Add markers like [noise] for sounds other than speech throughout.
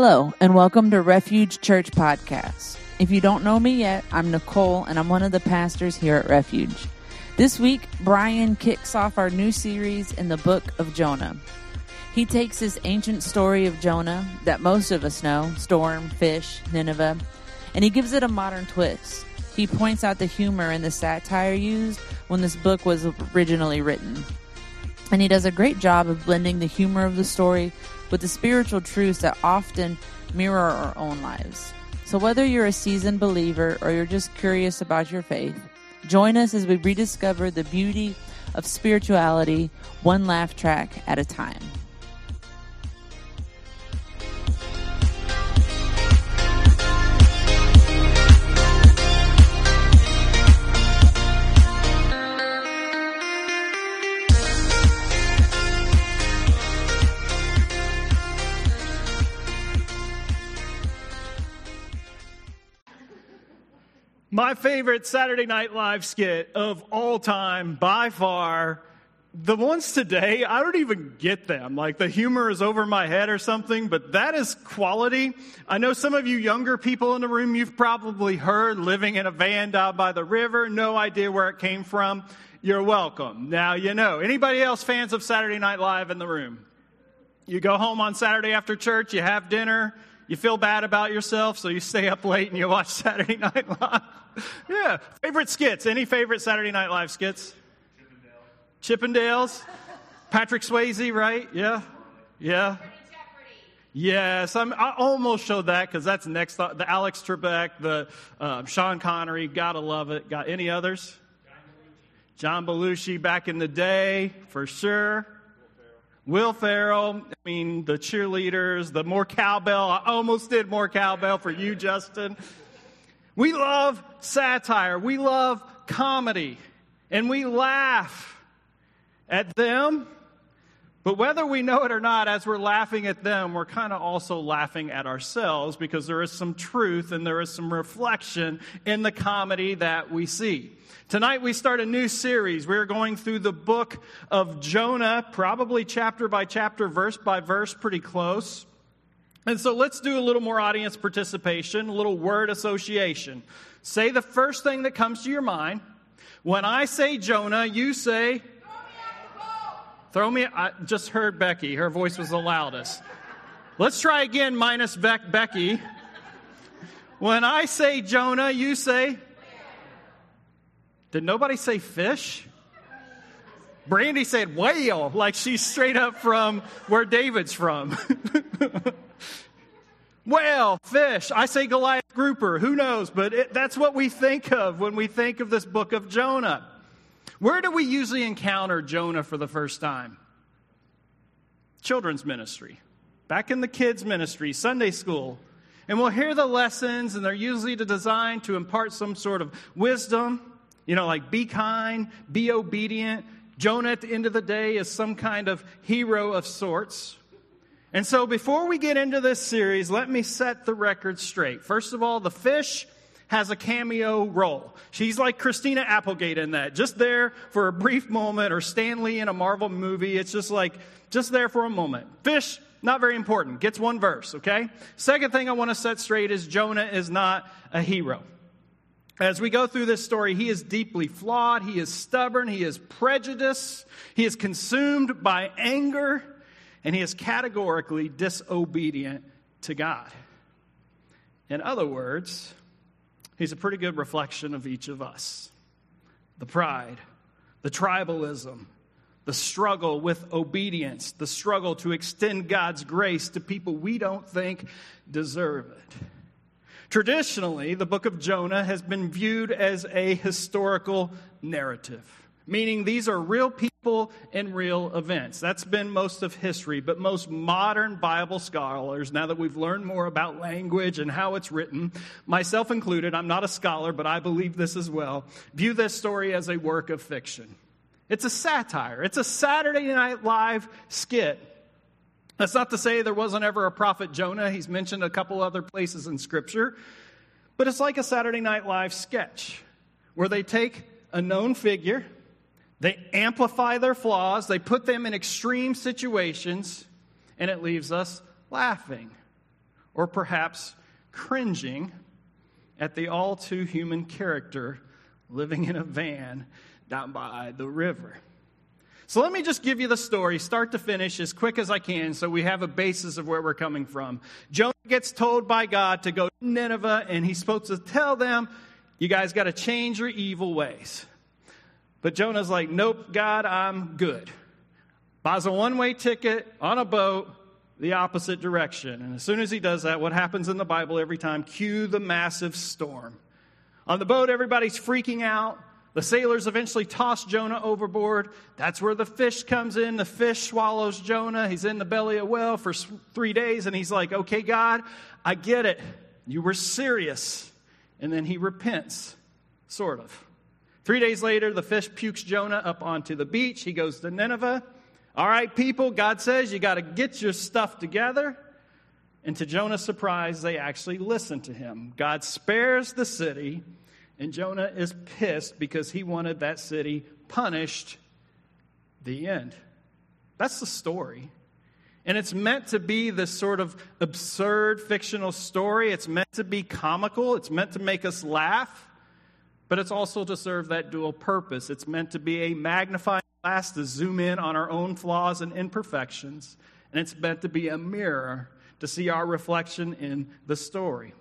Hello, and welcome to Refuge Church Podcast. If you don't know me yet, I'm Nicole, and I'm one of the pastors here at Refuge. This week, Brian kicks off our new series in the book of Jonah. He takes this ancient story of Jonah that most of us know storm, fish, Nineveh and he gives it a modern twist. He points out the humor and the satire used when this book was originally written. And he does a great job of blending the humor of the story with the spiritual truths that often mirror our own lives. So, whether you're a seasoned believer or you're just curious about your faith, join us as we rediscover the beauty of spirituality one laugh track at a time. My favorite Saturday Night Live skit of all time, by far. The ones today, I don't even get them. Like the humor is over my head or something, but that is quality. I know some of you younger people in the room, you've probably heard living in a van down by the river, no idea where it came from. You're welcome. Now you know. Anybody else fans of Saturday Night Live in the room? You go home on Saturday after church, you have dinner, you feel bad about yourself, so you stay up late and you watch [laughs] Saturday Night Live. yeah. Favorite skits? Any favorite Saturday Night Live skits? Chippendales. Chippendales. Patrick Swayze, right? Yeah. Yeah. Yes, I'm, i almost showed that because that's next. The Alex Trebek, the uh, Sean Connery, gotta love it. Got any others? John Belushi back in the day, for sure. Will Ferrell, I mean, the cheerleaders, the more cowbell. I almost did more cowbell for you, Justin. We love satire. We love comedy. And we laugh at them. But whether we know it or not, as we're laughing at them, we're kind of also laughing at ourselves because there is some truth and there is some reflection in the comedy that we see. Tonight we start a new series. We're going through the book of Jonah, probably chapter by chapter, verse by verse, pretty close. And so let's do a little more audience participation, a little word association. Say the first thing that comes to your mind. When I say Jonah, you say, Throw me, I just heard Becky. Her voice was the loudest. Let's try again, minus Beck, Becky. When I say Jonah, you say, did nobody say fish? Brandy said whale, like she's straight up from where David's from. [laughs] whale, fish. I say Goliath grouper. Who knows? But it, that's what we think of when we think of this book of Jonah. Where do we usually encounter Jonah for the first time? Children's ministry. Back in the kids' ministry, Sunday school. And we'll hear the lessons, and they're usually designed to impart some sort of wisdom you know, like be kind, be obedient. Jonah, at the end of the day, is some kind of hero of sorts. And so, before we get into this series, let me set the record straight. First of all, the fish has a cameo role. She's like Christina Applegate in that, just there for a brief moment, or Stan Lee in a Marvel movie. It's just like, just there for a moment. Fish, not very important, gets one verse, okay? Second thing I want to set straight is Jonah is not a hero. As we go through this story, he is deeply flawed, he is stubborn, he is prejudiced, he is consumed by anger, and he is categorically disobedient to God. In other words, he's a pretty good reflection of each of us the pride, the tribalism, the struggle with obedience, the struggle to extend God's grace to people we don't think deserve it. Traditionally, the book of Jonah has been viewed as a historical narrative, meaning these are real people and real events. That's been most of history, but most modern Bible scholars, now that we've learned more about language and how it's written, myself included, I'm not a scholar, but I believe this as well, view this story as a work of fiction. It's a satire, it's a Saturday Night Live skit that's not to say there wasn't ever a prophet Jonah. He's mentioned a couple other places in Scripture. But it's like a Saturday Night Live sketch where they take a known figure, they amplify their flaws, they put them in extreme situations, and it leaves us laughing. or perhaps cringing at the all too human character living in a van down by the river. So let me just give you the story, start to finish, as quick as I can, so we have a basis of where we're coming from. Jonah gets told by God to go to Nineveh, and he's supposed to tell them, You guys got to change your evil ways. But Jonah's like, Nope, God, I'm good. Buys a one way ticket on a boat, the opposite direction. And as soon as he does that, what happens in the Bible every time? Cue the massive storm. On the boat, everybody's freaking out. The sailors eventually toss Jonah overboard. That's where the fish comes in. The fish swallows Jonah. He's in the belly of a whale for three days, and he's like, Okay, God, I get it. You were serious. And then he repents, sort of. Three days later, the fish pukes Jonah up onto the beach. He goes to Nineveh. All right, people, God says you got to get your stuff together. And to Jonah's surprise, they actually listen to him. God spares the city, and Jonah is pissed because he wanted that city punished. The end. That's the story. And it's meant to be this sort of absurd fictional story. It's meant to be comical. It's meant to make us laugh. But it's also to serve that dual purpose. It's meant to be a magnifying glass to zoom in on our own flaws and imperfections, and it's meant to be a mirror to see our reflection in the story.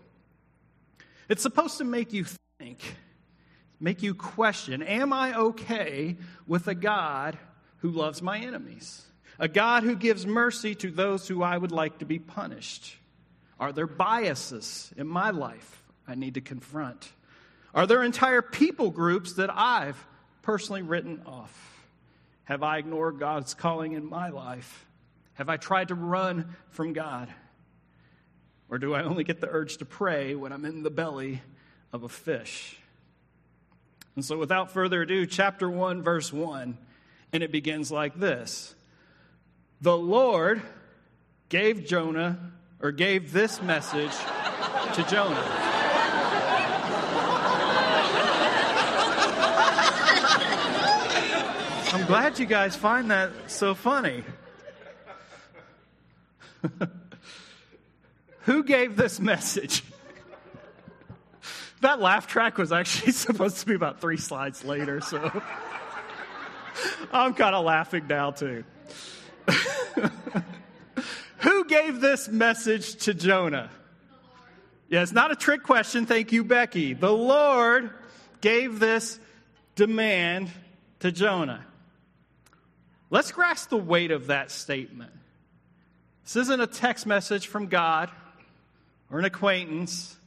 It's supposed to make you think, make you question Am I okay with a God who loves my enemies? A God who gives mercy to those who I would like to be punished? Are there biases in my life I need to confront? Are there entire people groups that I've personally written off? Have I ignored God's calling in my life? Have I tried to run from God? Or do I only get the urge to pray when I'm in the belly of a fish? And so, without further ado, chapter 1, verse 1, and it begins like this The Lord gave Jonah, or gave this message to Jonah. Glad you guys find that so funny. [laughs] Who gave this message? that laugh track was actually [laughs] supposed to be about three slides later, so [laughs] I'm kind of laughing now too. Who gave this message to Jonah? Yeah, it's not a trick question. Thank you, Becky. The Lord gave this demand to Jonah. Let's grasp the weight of that statement. This isn't a text message from God or an acquaintance.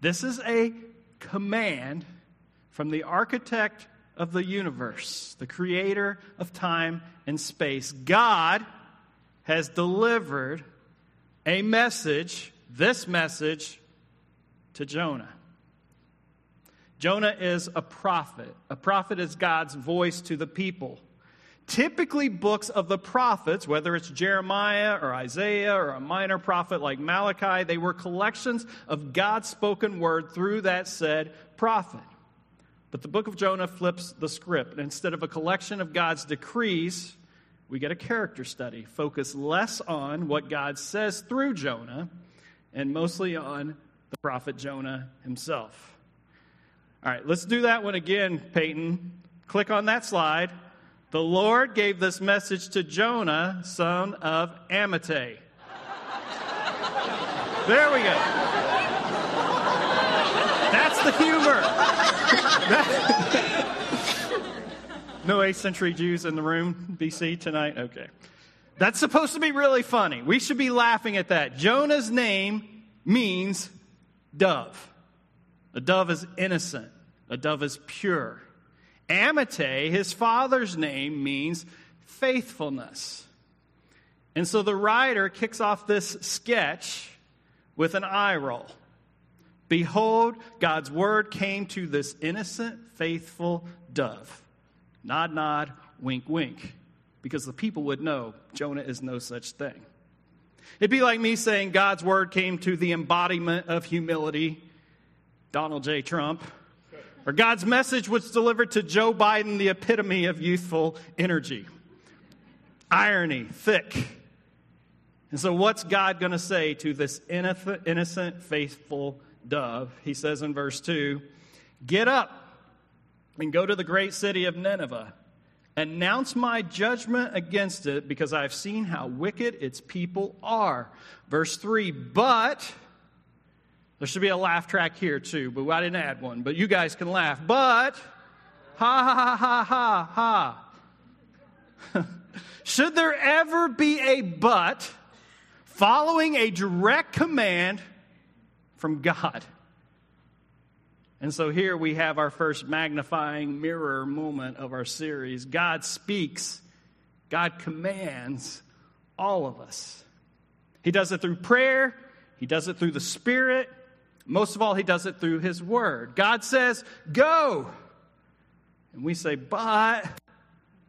This is a command from the architect of the universe, the creator of time and space. God has delivered a message, this message, to Jonah. Jonah is a prophet. A prophet is God's voice to the people. Typically, books of the prophets, whether it's Jeremiah or Isaiah or a minor prophet like Malachi, they were collections of God's spoken word through that said prophet. But the book of Jonah flips the script. Instead of a collection of God's decrees, we get a character study, focus less on what God says through Jonah and mostly on the prophet Jonah himself. All right, let's do that one again, Peyton. Click on that slide. The Lord gave this message to Jonah, son of Amittai. There we go. That's the humor. no 8th century Jews in the room, BC, tonight? Okay. That's supposed to be really funny. We should be laughing at that. Jonah's name means dove. A dove is innocent, a dove is pure. Amittai, his father's name, means faithfulness. And so the writer kicks off this sketch with an eye roll. Behold, God's word came to this innocent, faithful dove. Nod, nod, wink, wink. Because the people would know Jonah is no such thing. It'd be like me saying God's word came to the embodiment of humility, Donald J. Trump. Or God's message was delivered to Joe Biden, the epitome of youthful energy. Irony, thick. And so, what's God going to say to this innocent, faithful dove? He says in verse 2 Get up and go to the great city of Nineveh. Announce my judgment against it because I have seen how wicked its people are. Verse 3 But, there should be a laugh track here too, but I didn't add one, but you guys can laugh. But, ha ha ha ha ha. ha! [laughs] should there ever be a but following a direct command from God? And so here we have our first magnifying mirror moment of our series. God speaks, God commands all of us. He does it through prayer, He does it through the Spirit. Most of all, He does it through His Word. God says, Go. And we say, But,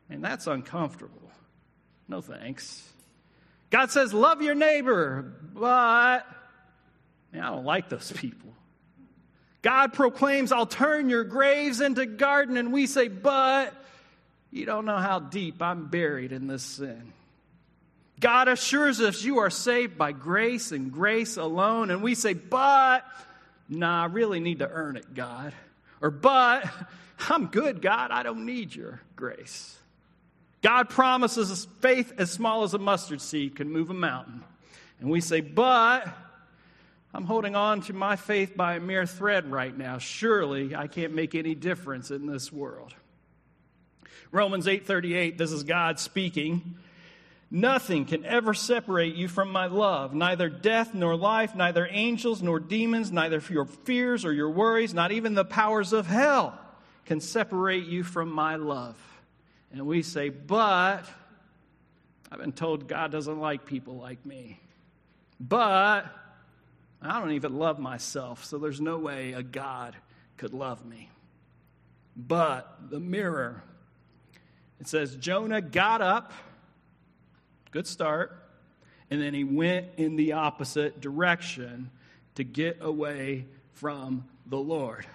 and that's uncomfortable. No thanks. God says, Love your neighbor, but, man, I don't like those people. God proclaims, I'll turn your graves into garden. And we say, but you don't know how deep I'm buried in this sin. God assures us you are saved by grace and grace alone. And we say, but, nah, I really need to earn it, God. Or, but, I'm good, God. I don't need your grace. God promises faith as small as a mustard seed can move a mountain. And we say, but, I'm holding on to my faith by a mere thread right now. Surely I can't make any difference in this world. Romans 8:38 this is God speaking. Nothing can ever separate you from my love, neither death nor life, neither angels nor demons, neither your fears or your worries, not even the powers of hell can separate you from my love. And we say, "But I've been told God doesn't like people like me." But I don't even love myself, so there's no way a God could love me. But the mirror, it says Jonah got up, good start, and then he went in the opposite direction to get away from the Lord.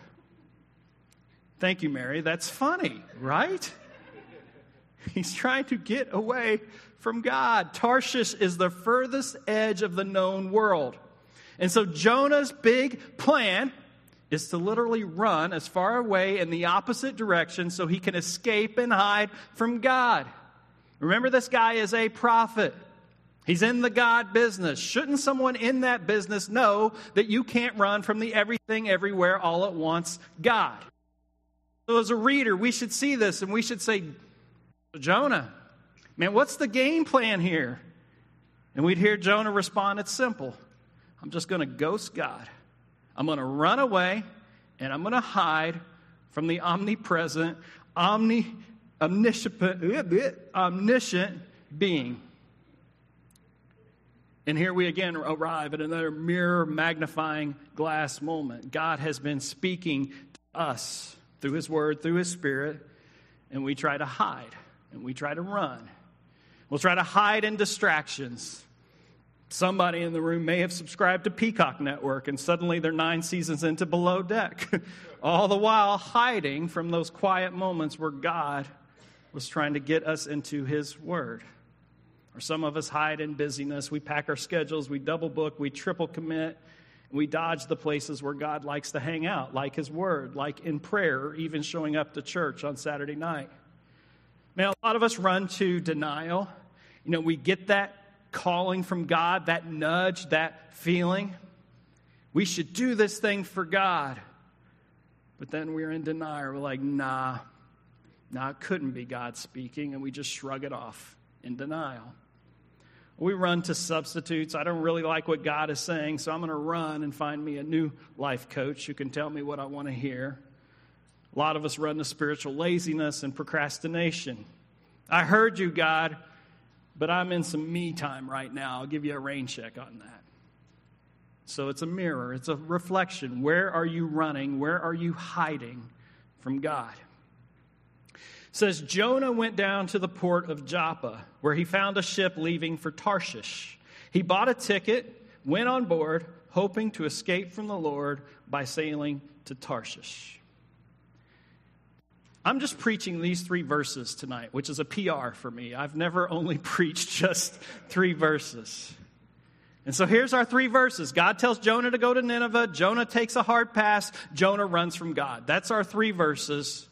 Thank you, Mary. That's funny, right? [laughs] He's trying to get away from God. Tarshish is the furthest edge of the known world. And so Jonah's big plan is to literally run as far away in the opposite direction so he can escape and hide from God. Remember, this guy is a prophet. He's in the God business. Shouldn't someone in that business know that you can't run from the everything, everywhere, all at once God? So, as a reader, we should see this and we should say, Jonah, man, what's the game plan here? And we'd hear Jonah respond, It's simple. I'm just going to ghost God. I'm going to run away and I'm going to hide from the omnipresent, omni, omniscient, eh, eh, omniscient being. And here we again arrive at another mirror magnifying glass moment. God has been speaking to us through His Word, through His Spirit, and we try to hide and we try to run. We'll try to hide in distractions. Somebody in the room may have subscribed to Peacock Network and suddenly they're nine seasons into Below Deck, [laughs] all the while hiding from those quiet moments where God was trying to get us into His Word. Or some of us hide in busyness. We pack our schedules, we double book, we triple commit, we dodge the places where God likes to hang out, like His Word, like in prayer, or even showing up to church on Saturday night. Now, a lot of us run to denial. You know, we get that calling from God, that nudge, that feeling. We should do this thing for God. But then we're in denial. We're like, nah, nah, it couldn't be God speaking. And we just shrug it off in denial. We run to substitutes. I don't really like what God is saying, so I'm going to run and find me a new life coach who can tell me what I want to hear. A lot of us run to spiritual laziness and procrastination. I heard you, God but I'm in some me time right now. I'll give you a rain check on that. So it's a mirror, it's a reflection. Where are you running? Where are you hiding from God? Says Jonah went down to the port of Joppa, where he found a ship leaving for Tarshish. He bought a ticket, went on board, hoping to escape from the Lord by sailing to Tarshish. I'm just preaching these three verses tonight, which is a PR for me. I've never only [laughs] preached just three verses. And so here's our three verses. God tells Jonah to go to Nineveh. Jonah takes a hard pass. Jonah runs from God. That's our three verses.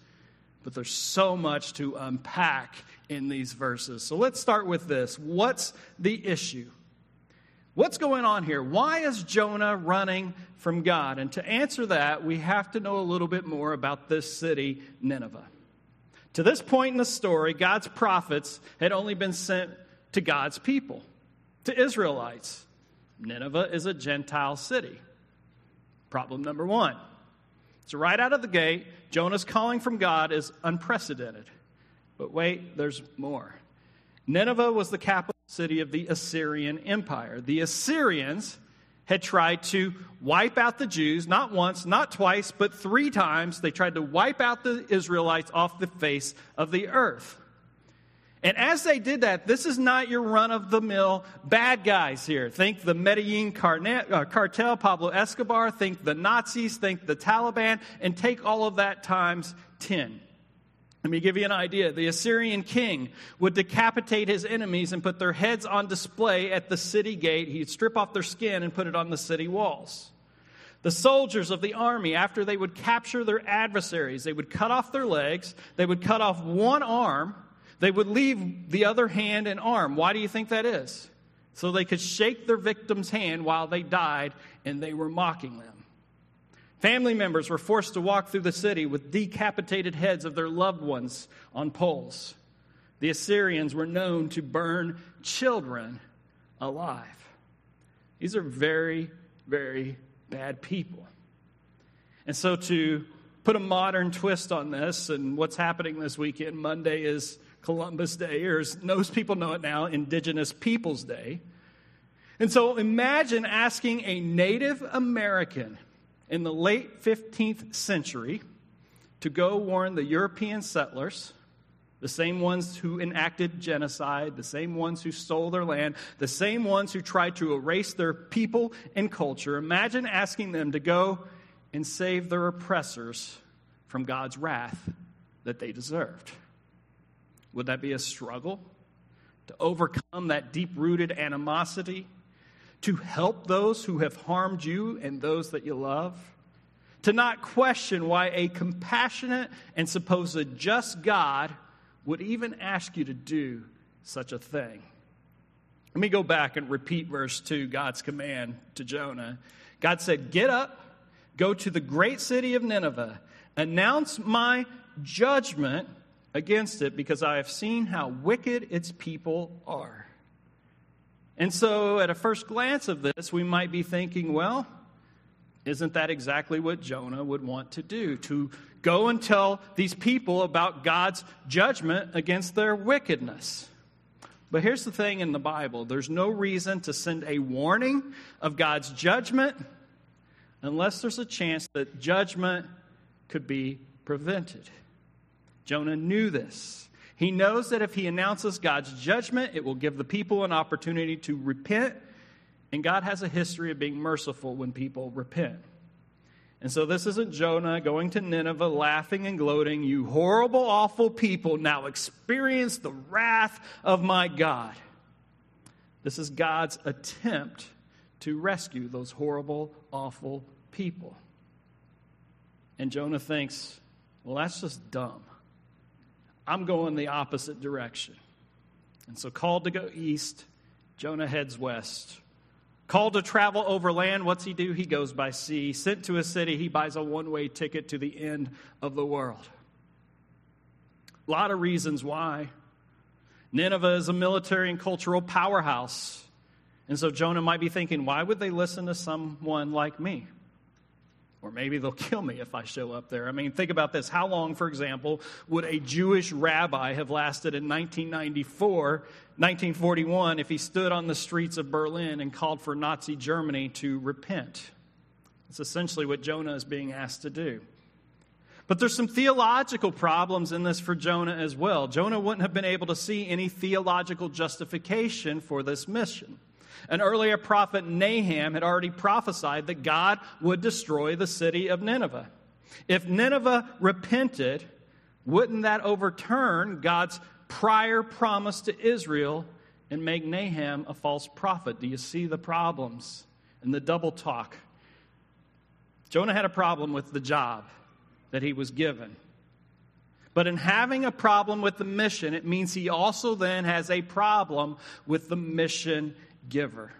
But there's so much to unpack in these verses. So let's start with this. What's the issue? What's going on here? Why is Jonah running from God? And to answer that, we have to know a little bit more about this city, Nineveh. To this point in the story, God's prophets had only been sent to God's people, to Israelites. Nineveh is a Gentile city. Problem number one. So, right out of the gate, Jonah's calling from God is unprecedented. But wait, there's more. Nineveh was the capital city of the Assyrian Empire. The Assyrians had tried to wipe out the Jews, not once, not twice, but three times. They tried to wipe out the Israelites off the face of the earth. And as they did that, this is not your run of the mill bad guys here. Think the Medellin uh, cartel, Pablo Escobar, think the Nazis, think the Taliban, and take all of that times 10. Let me give you an idea. The Assyrian king would decapitate his enemies and put their heads on display at the city gate. He'd strip off their skin and put it on the city walls. The soldiers of the army, after they would capture their adversaries, they would cut off their legs, they would cut off one arm, they would leave the other hand and arm. Why do you think that is? So they could shake their victim's hand while they died and they were mocking them. Family members were forced to walk through the city with decapitated heads of their loved ones on poles. The Assyrians were known to burn children alive. These are very, very bad people. And so, to put a modern twist on this, and what's happening this weekend, Monday is Columbus Day, or as most people know it now, Indigenous Peoples Day. And so imagine asking a Native American in the late 15th century to go warn the European settlers, the same ones who enacted genocide, the same ones who stole their land, the same ones who tried to erase their people and culture. Imagine asking them to go and save their oppressors from God's wrath that they deserved. Would that be a struggle to overcome that deep rooted animosity? To help those who have harmed you and those that you love? To not question why a compassionate and supposed just God would even ask you to do such a thing? Let me go back and repeat verse 2, God's command to Jonah. God said, Get up, go to the great city of Nineveh, announce my judgment against it because I have seen how wicked its people are. And so, at a first glance of this, we might be thinking, well, isn't that exactly what Jonah would want to do? To go and tell these people about God's judgment against their wickedness. But here's the thing in the Bible there's no reason to send a warning of God's judgment unless there's a chance that judgment could be prevented. Jonah knew this. He knows that if he announces God's judgment, it will give the people an opportunity to repent, and God has a history of being merciful when people repent. And so this isn't Jonah going to Nineveh laughing and gloating, you horrible, awful people, now experience the wrath of my God. This is God's attempt to rescue those horrible, awful people. And Jonah thinks, well, that's just dumb. I'm going the opposite direction. And so, called to go east, Jonah heads west. Called to travel overland, what's he do? He goes by sea. Sent to a city, he buys a one way ticket to the end of the world. A lot of reasons why. Nineveh is a military and cultural powerhouse. And so Jonah might be thinking, why would they listen to someone like me? Or maybe they'll kill me if I show up there. I mean, think about this. How long, for example, would a Jewish rabbi have lasted in 1994, 1941, if he stood on the streets of Berlin and called for Nazi Germany to repent? It's essentially what Jonah is being asked to do. But there's some theological problems in this for Jonah as well. Jonah wouldn't have been able to see any theological justification for this mission. An earlier prophet, Nahum, had already prophesied that God would destroy the city of Nineveh. If Nineveh repented, wouldn't that overturn God's prior promise to Israel and make Nahum a false prophet. Do you see the problems and the double talk? Jonah had a problem with the job that he was given. But in having a problem with the mission, it means he also then has a problem with the mission giver.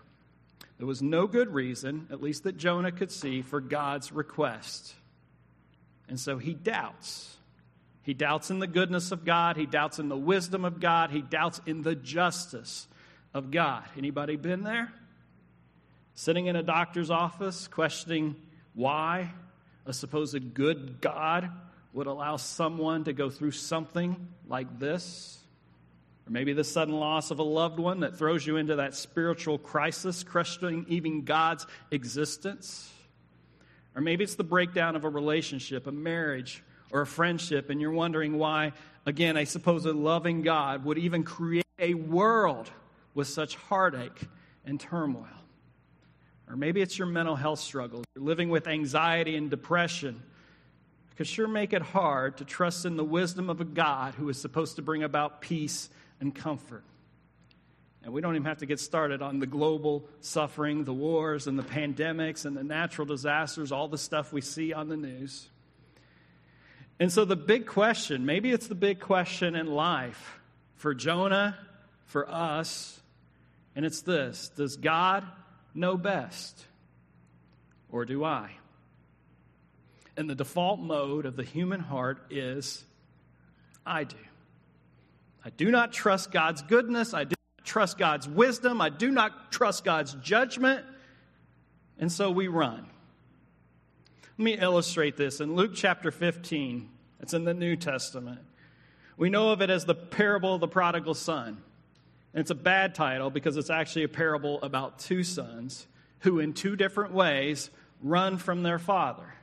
There was no good reason, at least that Jonah could see, for God's request. And so he doubts. He doubts in the goodness of God, he doubts in the wisdom of God, he doubts in the justice of God. Anybody been there? Sitting in a doctor's office questioning why a supposed good God would allow someone to go through something like this. Or maybe the sudden loss of a loved one that throws you into that spiritual crisis, questioning even God's existence. Or maybe it's the breakdown of a relationship, a marriage, or a friendship, and you're wondering why, again, a supposed loving God would even create a world with such heartache and turmoil. Or maybe it's your mental health struggles. You're living with anxiety and depression could sure make it hard to trust in the wisdom of a God who is supposed to bring about peace and comfort. And we don't even have to get started on the global suffering, the wars and the pandemics and the natural disasters, all the stuff we see on the news. And so, the big question maybe it's the big question in life for Jonah, for us, and it's this Does God know best? Or do I? And the default mode of the human heart is I do. I do not trust God's goodness. I do not trust God's wisdom. I do not trust God's judgment. And so we run. Let me illustrate this in Luke chapter 15. It's in the New Testament. We know of it as the parable of the prodigal son. And it's a bad title because it's actually a parable about two sons who, in two different ways, run from their father.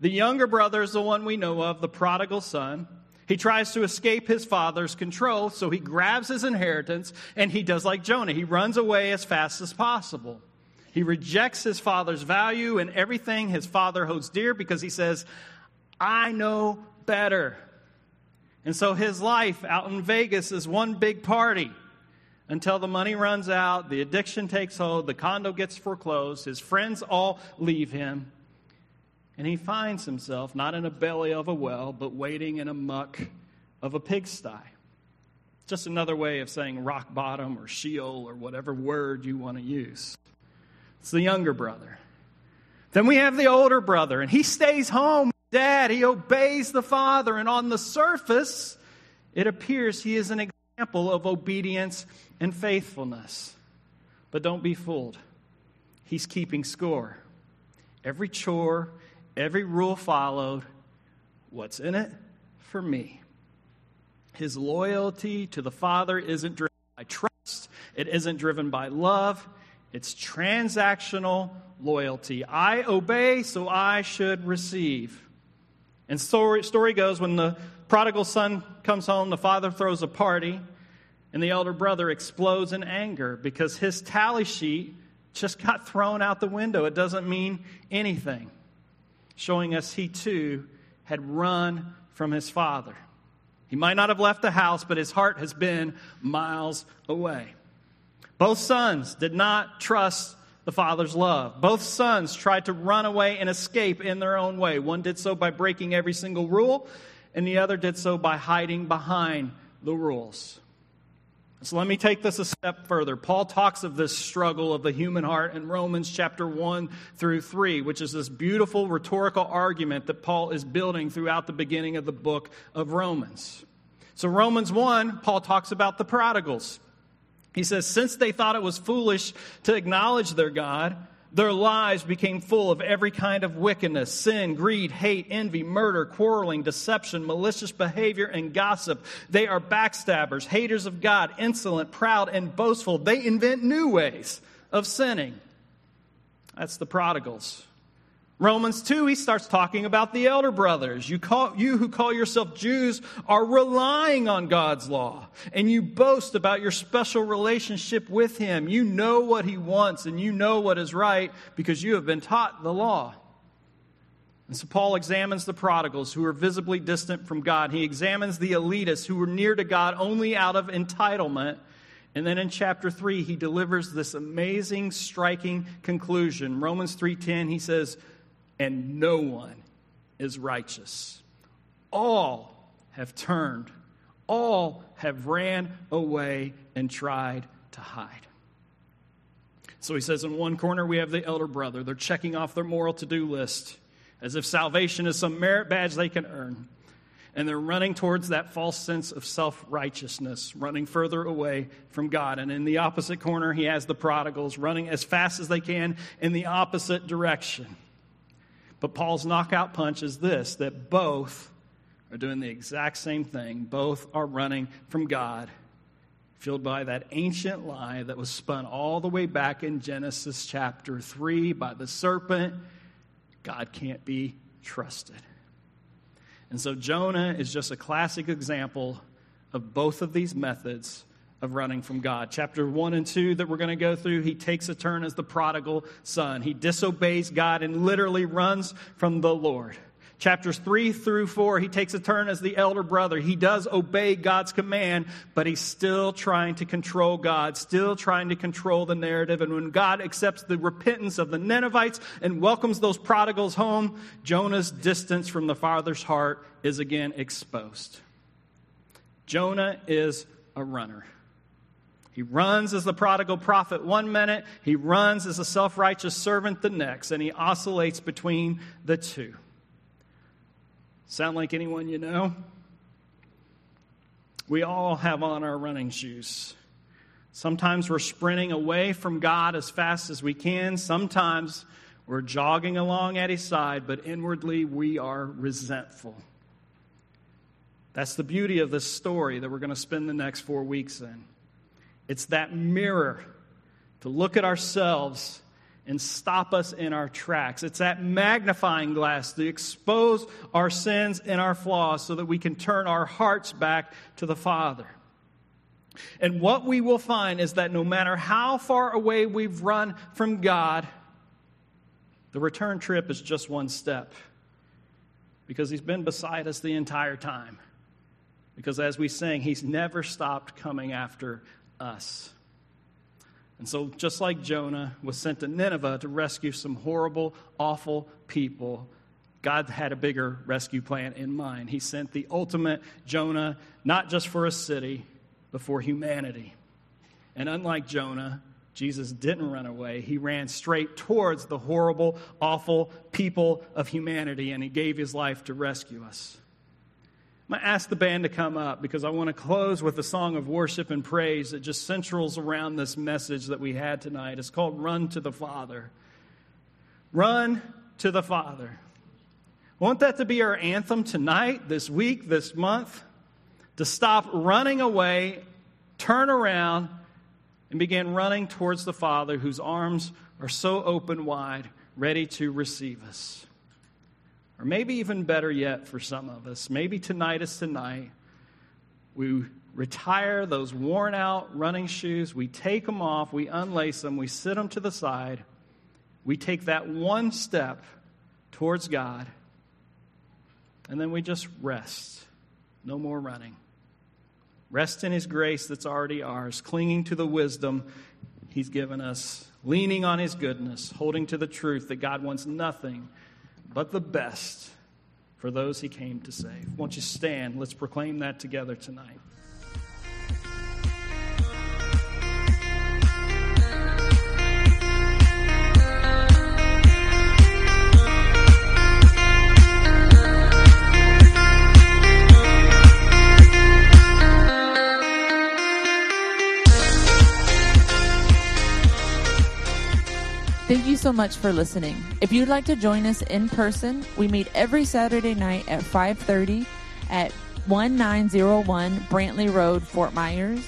The younger brother is the one we know of, the prodigal son. He tries to escape his father's control, so he grabs his inheritance and he does like Jonah. He runs away as fast as possible. He rejects his father's value and everything his father holds dear because he says, I know better. And so his life out in Vegas is one big party until the money runs out, the addiction takes hold, the condo gets foreclosed, his friends all leave him and he finds himself not in a belly of a well, but wading in a muck of a pigsty. Just another way of saying rock bottom or Sheol or whatever word you want to use. It's the younger brother. Then we have the older brother, and he stays home. Dad, he obeys the father, and on the surface, it appears he is an example of obedience and faithfulness. But don't be fooled. He's keeping score. Every chore, every rule followed. What's in it? For me. His loyalty to the Father isn't driven by trust, it isn't driven by love. It's transactional loyalty. I obey, so I should receive. And story, story goes when the prodigal son comes home, the father throws a party, and the elder brother explodes in anger because his tally sheet just got thrown out the window. It doesn't mean anything showing us he too had run from his father. He might not have left the house, but his heart has been miles away. Both sons did not trust the father's love. Both sons tried to run away and escape in their own way. One did so by breaking every single rule, and the other did so by hiding behind the rules. So let me take this a step further. Paul talks of this struggle of the human heart in Romans chapter 1 through 3, which is this beautiful rhetorical argument that Paul is building throughout the beginning of the book of Romans. So, Romans 1, Paul talks about the prodigals. He says, Since they thought it was foolish to acknowledge their God, their lives became full of every kind of wickedness, sin, greed, hate, envy, murder, quarreling, deception, malicious behavior, and gossip. They are backstabbers, haters of God, insolent, proud, and boastful. They invent new ways of sinning. That's the prodigals. Romans 2, he starts talking about the elder brothers. You, call, you who call yourself Jews are relying on God's law, and you boast about your special relationship with Him. You know what He wants, and you know what is right because you have been taught the law. And so Paul examines the prodigals who are visibly distant from God. He examines the elitists who were near to God only out of entitlement. And then in chapter 3, he delivers this amazing, striking conclusion. Romans 3:10, he says, "And no one is righteous. All have turned, all have ran away and tried to hide." So he says in one corner we have the elder brother. They're checking off their moral to-do list as if salvation is some merit badge they can earn and they're running towards that false sense of self righteousness, running further away from God. And in the opposite corner, he has the prodigals running as fast as they can in the opposite direction. But Paul's knockout punch is this that both are doing the exact same thing, both are running from God. Fueled by that ancient lie that was spun all the way back in Genesis chapter 3 by the serpent God can't be trusted. And so Jonah is just a classic example of both of these methods of running from God. Chapter 1 and 2 that we're going to go through, he takes a turn as the prodigal son. He disobeys God and literally runs from the Lord. Chapters 3 through 4, he takes a turn as the elder brother. He does obey God's command, but he's still trying to control God, still trying to control the narrative. And when God accepts the repentance of the Ninevites and welcomes those prodigals home, Jonah's distance from the Father's heart is again exposed. Jonah is a runner. He runs as the prodigal prophet one minute, he runs as a self righteous servant the next, and he oscillates between the two. Sound like anyone you know? We all have on our running shoes. Sometimes we're sprinting away from God as fast as we can. Sometimes we're jogging along at His side, but inwardly we are resentful. That's the beauty of this story that we're going to spend the next four weeks in. It's that mirror to look at ourselves and stop us in our tracks. It's that magnifying glass to expose our sins and our flaws so that we can turn our hearts back to the Father. And what we will find is that no matter how far away we've run from God, the return trip is just one step because He's been beside us the entire time. Because as we sing, He's never stopped coming after us. And so, just like Jonah was sent to Nineveh to rescue some horrible, awful people, God had a bigger rescue plan in mind. He sent the ultimate Jonah, not just for a city, but for humanity. And unlike Jonah, Jesus didn't run away. He ran straight towards the horrible, awful people of humanity, and he gave his life to rescue us. I'm going to ask the band to come up because I want to close with a song of worship and praise that just centrals around this message that we had tonight. It's called Run to the Father. Run to the Father. Want that to be our anthem tonight, this week, this month? To stop running away, turn around, and begin running towards the Father whose arms are so open wide, ready to receive us. Or maybe even better yet for some of us, maybe tonight is tonight. We retire those worn out running shoes, we take them off, we unlace them, we sit them to the side, we take that one step towards God, and then we just rest. No more running. Rest in His grace that's already ours, clinging to the wisdom He's given us, leaning on His goodness, holding to the truth that God wants nothing but the best for those he came to save. Won't you stand? Let's proclaim that together tonight. So much for listening. If you'd like to join us in person, we meet every Saturday night at 5:30 at 1901 Brantley Road, Fort Myers.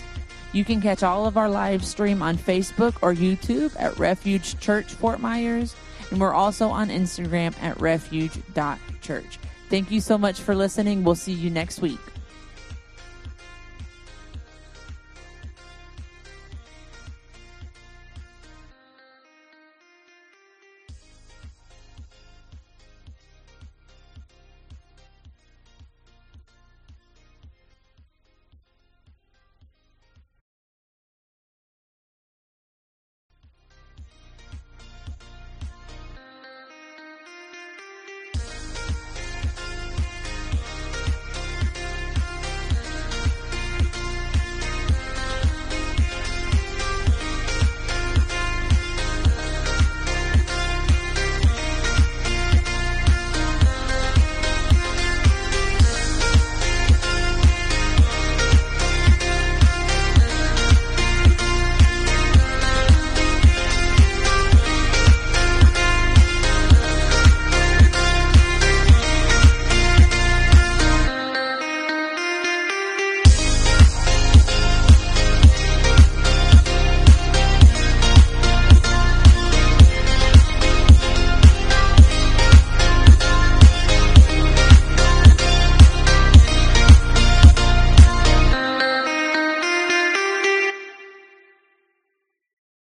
You can catch all of our live stream on Facebook or YouTube at Refuge Church Fort Myers, and we're also on Instagram at refuge.church. Thank you so much for listening. We'll see you next week.